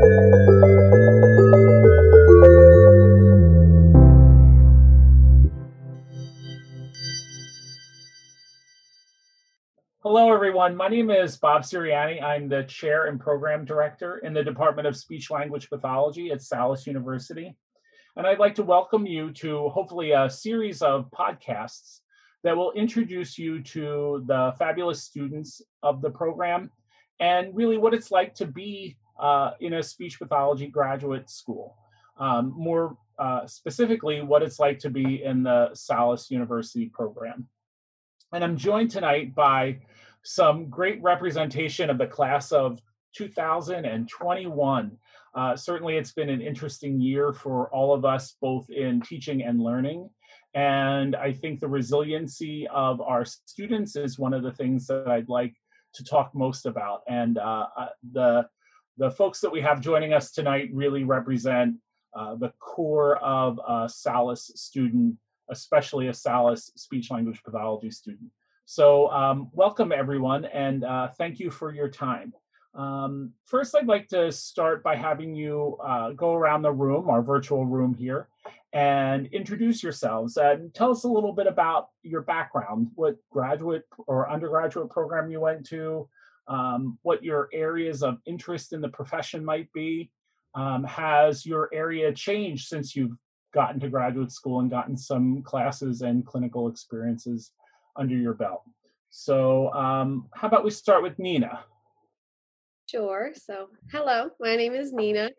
Hello, everyone. My name is Bob Serianni. I'm the chair and program director in the Department of Speech Language Pathology at Salus University. And I'd like to welcome you to hopefully a series of podcasts that will introduce you to the fabulous students of the program and really what it's like to be uh, in a speech pathology graduate school. Um, more uh, specifically, what it's like to be in the Salus University program. And I'm joined tonight by some great representation of the class of 2021. Uh, certainly, it's been an interesting year for all of us, both in teaching and learning. And I think the resiliency of our students is one of the things that I'd like to talk most about. And uh, uh the the folks that we have joining us tonight really represent uh, the core of a Salus student especially a Salus speech language pathology student. So um, welcome everyone and uh, thank you for your time. Um, first, I'd like to start by having you uh, go around the room, our virtual room here, and introduce yourselves and tell us a little bit about your background, what graduate or undergraduate program you went to, um, what your areas of interest in the profession might be. Um, has your area changed since you've gotten to graduate school and gotten some classes and clinical experiences under your belt. So, um, how about we start with Nina? Sure. So, hello, my name is Nina.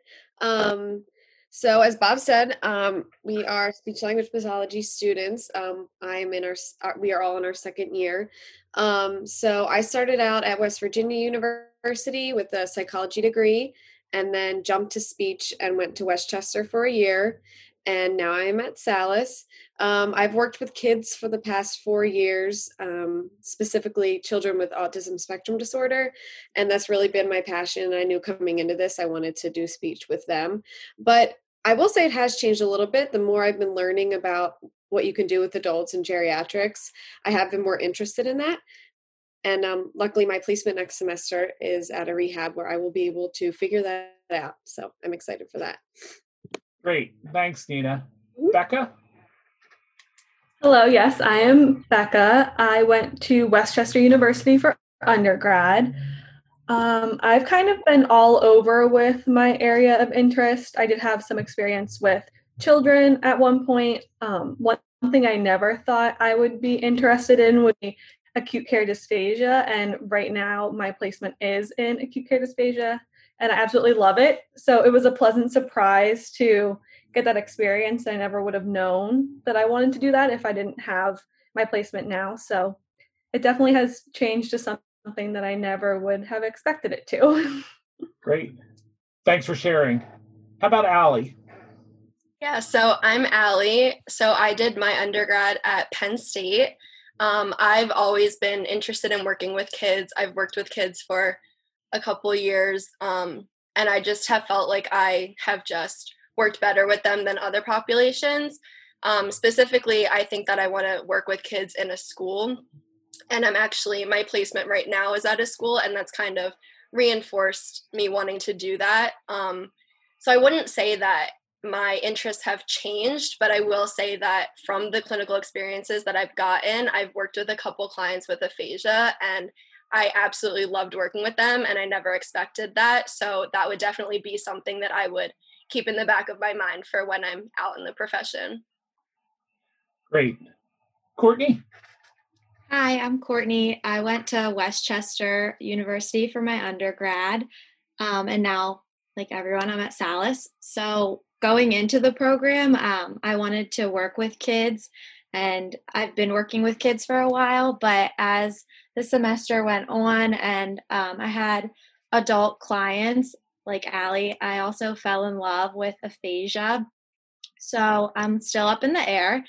Um, so, as Bob said, um, we are speech language pathology students. Um, I'm in our, uh, we are all in our second year. Um, so, I started out at West Virginia University with a psychology degree and then jumped to speech and went to West Chester for a year and now I'm at Salus. Um, I've worked with kids for the past four years, um, specifically children with autism spectrum disorder, and that's really been my passion. I knew coming into this I wanted to do speech with them, but I will say it has changed a little bit. The more I've been learning about what you can do with adults and geriatrics, I have been more interested in that. And um, luckily, my placement next semester is at a rehab where I will be able to figure that out. So I'm excited for that. Great. Thanks, Nina. Mm-hmm. Becca? Hello, yes, I am Becca. I went to West Chester University for undergrad. Um, I've kind of been all over with my area of interest. I did have some experience with children at one point. Um, one thing I never thought I would be interested in would be acute care dysphagia. And right now, my placement is in acute care dysphagia and I absolutely love it. So it was a pleasant surprise to get that experience. I never would have known that I wanted to do that if I didn't have my placement now. So it definitely has changed to something that I never would have expected it to. Great. Thanks for sharing. How about Allie? Yeah, so I'm Allie. So I did my undergrad at Penn State. Um, I've always been interested in working with kids. I've worked with kids for a couple years um, and i just have felt like i have just worked better with them than other populations um, specifically i think that i want to work with kids in a school and i'm actually my placement right now is at a school and that's kind of reinforced me wanting to do that um, so i wouldn't say that my interests have changed but i will say that from the clinical experiences that i've gotten i've worked with a couple clients with aphasia and I absolutely loved working with them and I never expected that. So that would definitely be something that I would keep in the back of my mind for when I'm out in the profession. Great. Courtney? Hi, I'm Courtney. I went to West Chester University for my undergrad. Um, and now, like everyone, I'm at Salus. So going into the program, um, I wanted to work with kids and I've been working with kids for a while, but as the semester went on and um, I had adult clients like Allie, I also fell in love with aphasia. So I'm still up in the air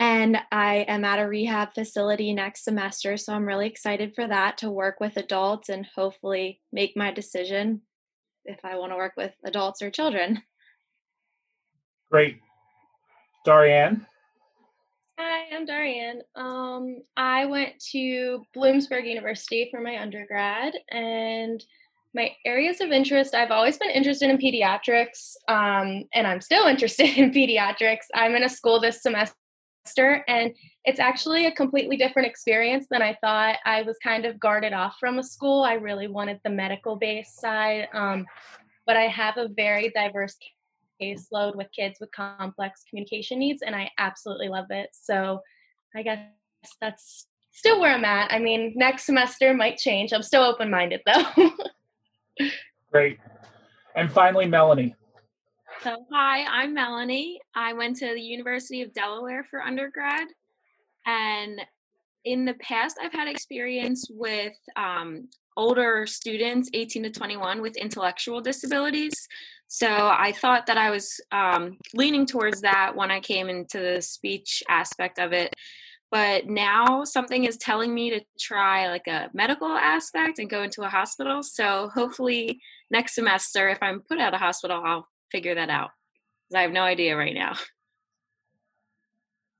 and I am at a rehab facility next semester. So I'm really excited for that to work with adults and hopefully make my decision if I want to work with adults or children. Great. Darianne? Hi, I'm Darianne. Um, I went to Bloomsburg University for my undergrad, and my areas of interest, I've always been interested in pediatrics, um, and I'm still interested in pediatrics. I'm in a school this semester, and it's actually a completely different experience than I thought. I was kind of guarded off from a school. I really wanted the medical based side, um, but I have a very diverse caseload with kids with complex communication needs, and I absolutely love it. So I guess that's still where I'm at. I mean, next semester might change. I'm still open minded though. Great. And finally, Melanie. So, hi, I'm Melanie. I went to the University of Delaware for undergrad. And in the past, I've had experience with um, older students, 18 to 21, with intellectual disabilities. So I thought that I was um, leaning towards that when I came into the speech aspect of it but now something is telling me to try like a medical aspect and go into a hospital so hopefully next semester if i'm put out of hospital i'll figure that out because i have no idea right now.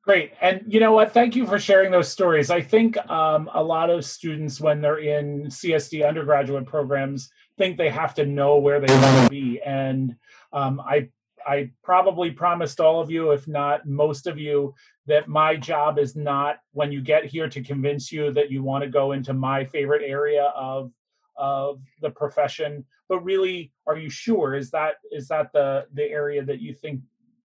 Great. And you know what? Thank you for sharing those stories. I think um, a lot of students when they're in csd undergraduate programs think they have to know where they want to be. And um, i I probably promised all of you, if not most of you, that my job is not when you get here to convince you that you want to go into my favorite area of of the profession, but really, are you sure? Is that is that the the area that you think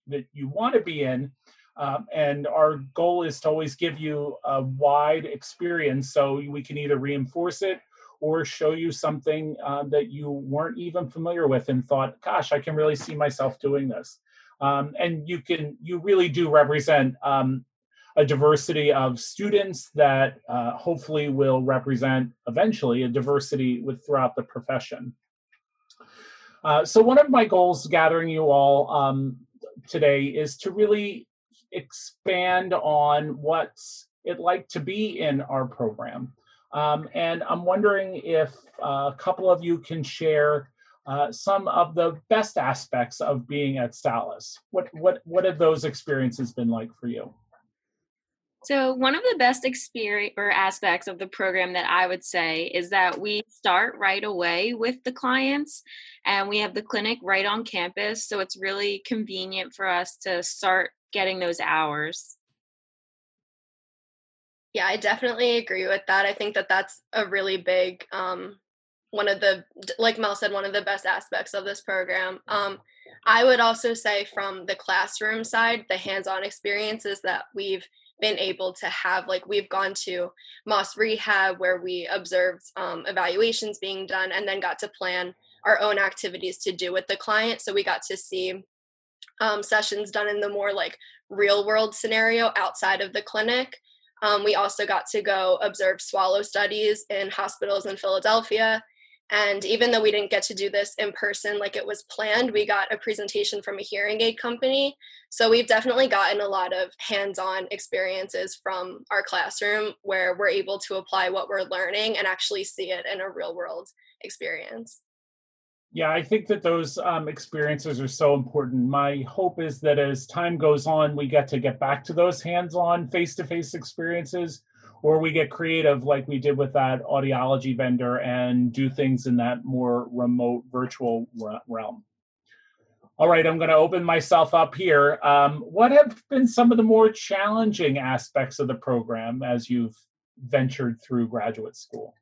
that you want to be in? Um, and our goal is to always give you a wide experience so we can either reinforce it or show you something uh, that you weren't even familiar with and thought, gosh, I can really see myself doing this. Um, and you can, you really do represent um, a diversity of students that uh, hopefully will represent eventually a diversity with throughout the profession. Uh, so one of my goals gathering you all um, today is to really expand on what's it like to be in our program. Um, and I'm wondering if uh, a couple of you can share uh, some of the best aspects of being at Salus. What what what have those experiences been like for you? So one of the best experience or aspects of the program that I would say is that we start right away with the clients and we have the clinic right on campus so it's really convenient for us to start getting those hours. Yeah, I definitely agree with that. I think that that's a really big um, one of the like Mel said one of the best aspects of this program. Um, I would also say from the classroom side, the hands-on experiences that we've been able to have like we've gone to Moss Rehab where we observed um, evaluations being done and then got to plan our own activities to do with the client. So we got to see um, sessions done in the more like real world scenario outside of the clinic. Um, we also got to go observe swallow studies in hospitals in Philadelphia. And even though we didn't get to do this in person like it was planned, we got a presentation from a hearing aid company. So we've definitely gotten a lot of hands on experiences from our classroom where we're able to apply what we're learning and actually see it in a real world experience. Yeah, I think that those um, experiences are so important. My hope is that as time goes on, we get to get back to those hands on face to face experiences, or we get creative like we did with that audiology vendor and do things in that more remote virtual realm. All right, I'm going to open myself up here. Um, what have been some of the more challenging aspects of the program as you've ventured through graduate school?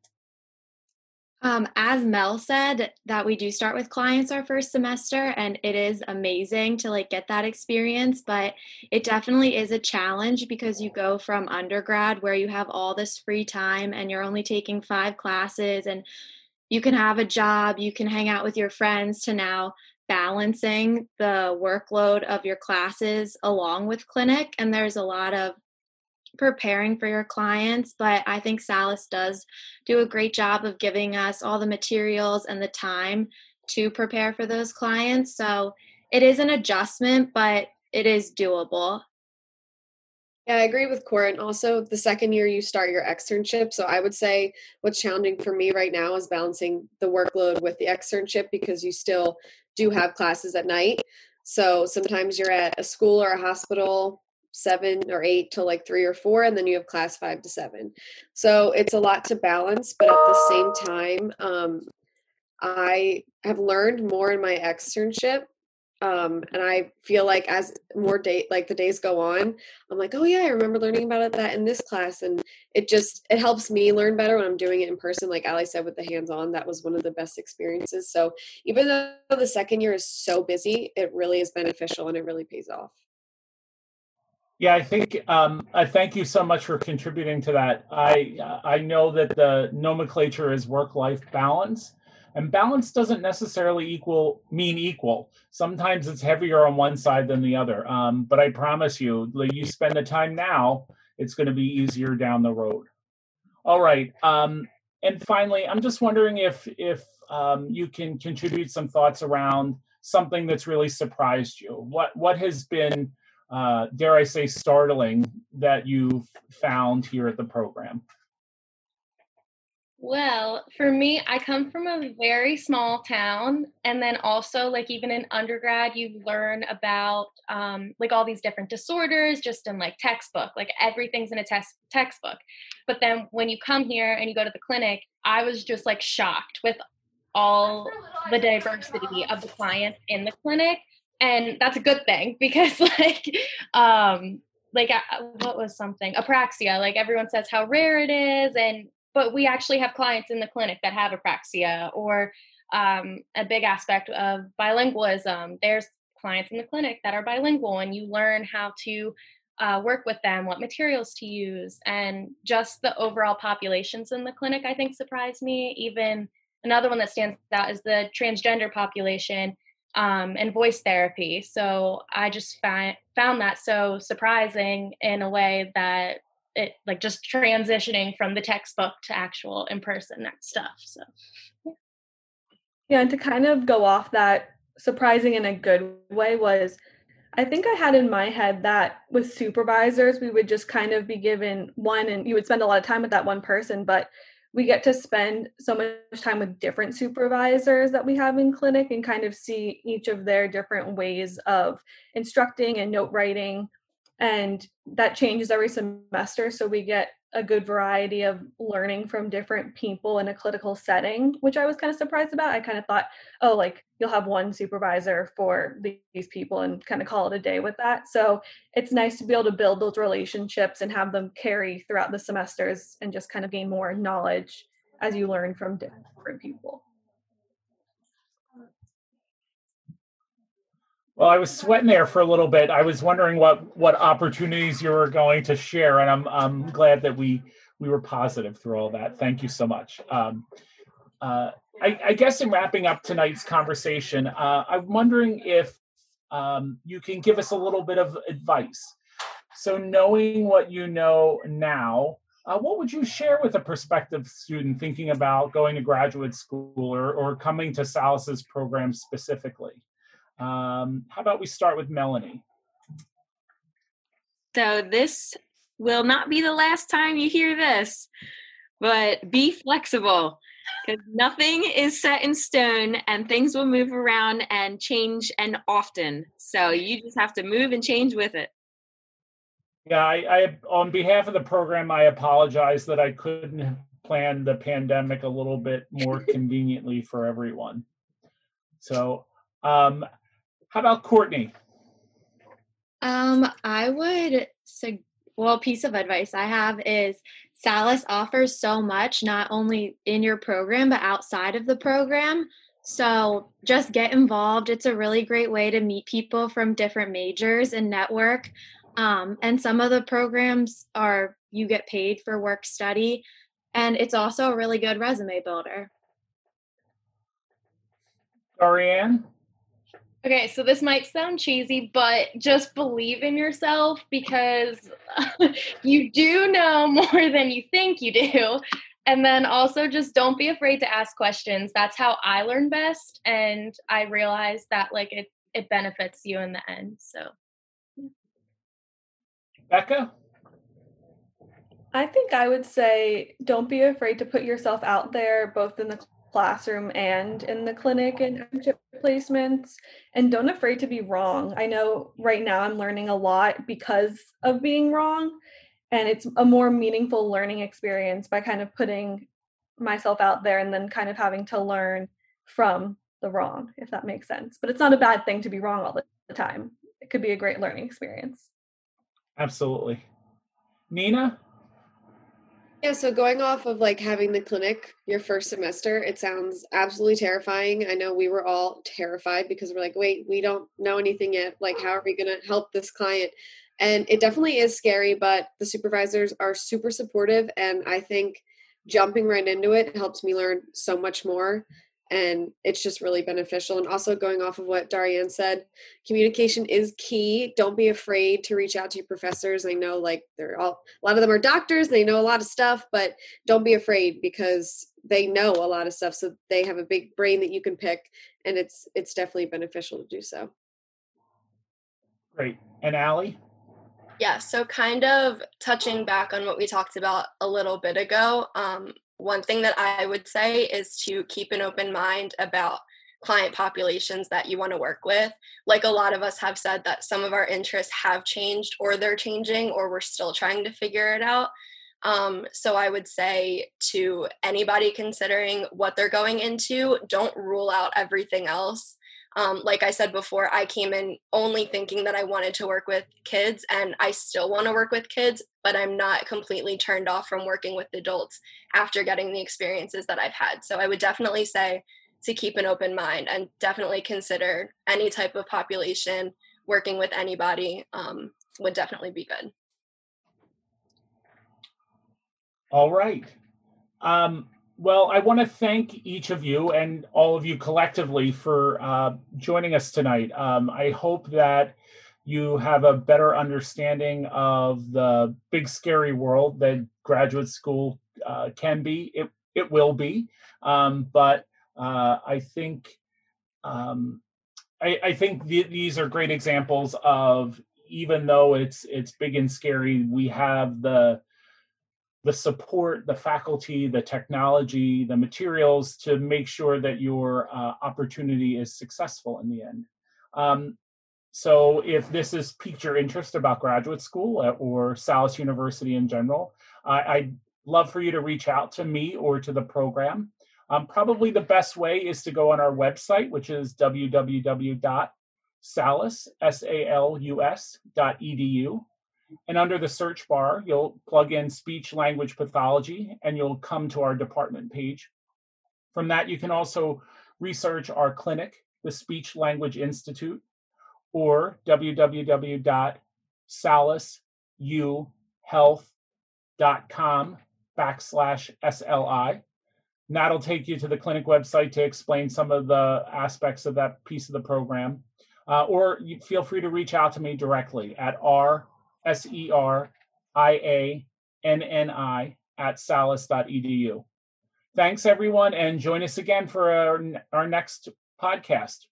Um, as Mel said, that we do start with clients our first semester, and it is amazing to like get that experience. But it definitely is a challenge because you go from undergrad where you have all this free time and you're only taking five classes, and you can have a job, you can hang out with your friends, to now balancing the workload of your classes along with clinic. And there's a lot of preparing for your clients, but I think Salus does do a great job of giving us all the materials and the time to prepare for those clients. So it is an adjustment, but it is doable. Yeah, I agree with Court. And Also, the second year you start your externship. So I would say what's challenging for me right now is balancing the workload with the externship because you still do have classes at night. So sometimes you're at a school or a hospital seven or eight to like three or four, and then you have class five to seven. So it's a lot to balance, but at the same time, um, I have learned more in my externship um, and I feel like as more date like the days go on, I'm like, oh yeah, I remember learning about it that in this class, and it just it helps me learn better when I'm doing it in person. Like Allie said, with the hands-on, that was one of the best experiences. So even though the second year is so busy, it really is beneficial and it really pays off. Yeah, I think um, I thank you so much for contributing to that. I I know that the nomenclature is work-life balance and balance doesn't necessarily equal mean equal. Sometimes it's heavier on one side than the other. Um, but I promise you, you spend the time now, it's going to be easier down the road. All right. Um, and finally, I'm just wondering if if um, you can contribute some thoughts around something that's really surprised you. What what has been, uh, dare I say, startling that you've found here at the program? Well, for me, I come from a very small town. And then also, like, even in undergrad, you learn about um, like all these different disorders just in like textbook, like everything's in a test textbook. But then when you come here and you go to the clinic, I was just like shocked with all the diversity of the clients in the clinic. And that's a good thing because, like, um, like uh, what was something apraxia like everyone says how rare it is and but we actually have clients in the clinic that have apraxia or um, a big aspect of bilingualism. There's clients in the clinic that are bilingual, and you learn how to uh, work with them, what materials to use, and just the overall populations in the clinic. I think surprised me. Even another one that stands out is the transgender population um, and voice therapy. So I just found found that so surprising in a way that it like just transitioning from the textbook to actual in person stuff. So yeah. yeah, and to kind of go off that surprising in a good way was I think I had in my head that with supervisors, we would just kind of be given one and you would spend a lot of time with that one person, but we get to spend so much time with different supervisors that we have in clinic and kind of see each of their different ways of instructing and note writing. And that changes every semester so we get a good variety of learning from different people in a clinical setting which i was kind of surprised about. I kind of thought oh like you'll have one supervisor for these people and kind of call it a day with that so it's nice to be able to build those relationships and have them carry throughout the semesters and just kind of gain more knowledge as you learn from different people Well, I was sweating there for a little bit. I was wondering what what opportunities you were going to share, and I'm I'm glad that we we were positive through all that. Thank you so much. Um, uh, I, I, guess in wrapping up tonight's conversation, uh, I'm wondering if um, you can give us a little bit of advice. So, knowing what you know now, uh, what would you share with a prospective student thinking about going to graduate school or, or coming to Salus's program specifically? Um, how about we start with Melanie? So, this will not be the last time you hear this, but be flexible because nothing is set in stone and things will move around and change and often. So, you just have to move and change with it. Yeah, I, I on behalf of the program, I apologize that I couldn't plan the pandemic a little bit more conveniently for everyone. So, um, how about Courtney? Um, I would say, well, piece of advice I have is Salus offers so much, not only in your program, but outside of the program. So just get involved. It's a really great way to meet people from different majors and network. Um, and some of the programs are you get paid for work study, and it's also a really good resume builder. Dorianne? Okay, so this might sound cheesy, but just believe in yourself because you do know more than you think you do. And then also just don't be afraid to ask questions. That's how I learn best and I realize that like it it benefits you in the end. So Becca? I think I would say don't be afraid to put yourself out there both in the classroom and in the clinic and internship placements and don't afraid to be wrong i know right now i'm learning a lot because of being wrong and it's a more meaningful learning experience by kind of putting myself out there and then kind of having to learn from the wrong, if that makes sense. But it's not a bad thing to be wrong all the time. It could be a great learning experience. Absolutely. Nina? Yeah, so going off of like having the clinic your first semester, it sounds absolutely terrifying. I know we were all terrified because we're like, wait, we don't know anything yet. Like, how are we going to help this client? And it definitely is scary, but the supervisors are super supportive. And I think jumping right into it helps me learn so much more and it's just really beneficial and also going off of what Darianne said communication is key don't be afraid to reach out to your professors i know like they're all a lot of them are doctors they know a lot of stuff but don't be afraid because they know a lot of stuff so they have a big brain that you can pick and it's it's definitely beneficial to do so great and Allie? yeah so kind of touching back on what we talked about a little bit ago um, one thing that I would say is to keep an open mind about client populations that you want to work with. Like a lot of us have said that some of our interests have changed or they're changing or we're still trying to figure it out. Um, so I would say to anybody considering what they're going into, don't rule out everything else. Um, like I said before, I came in only thinking that I wanted to work with kids, and I still want to work with kids, but I'm not completely turned off from working with adults after getting the experiences that I've had. So I would definitely say to keep an open mind and definitely consider any type of population working with anybody um, would definitely be good. All right. Um, well, I want to thank each of you and all of you collectively for uh, joining us tonight. Um, I hope that you have a better understanding of the big, scary world that graduate school uh, can be. It it will be, um, but uh, I think um, I, I, think th- these are great examples of even though it's it's big and scary, we have the the support, the faculty, the technology, the materials to make sure that your uh, opportunity is successful in the end. Um, so if this has piqued your interest about graduate school uh, or Salus University in general, I, would love for you to reach out to me or to the program. Um, probably the best way is to go on our website, which is www.salus, S-A-L-U-S, .edu and under the search bar, you'll plug in speech language pathology and you'll come to our department page. From that, you can also research our clinic, the Speech Language Institute, or www.salusuhealth.com backslash SLI. And that'll take you to the clinic website to explain some of the aspects of that piece of the program. Uh, or you feel free to reach out to me directly at r S E R I A N N I at salus.edu. Thanks, everyone, and join us again for our, our next podcast.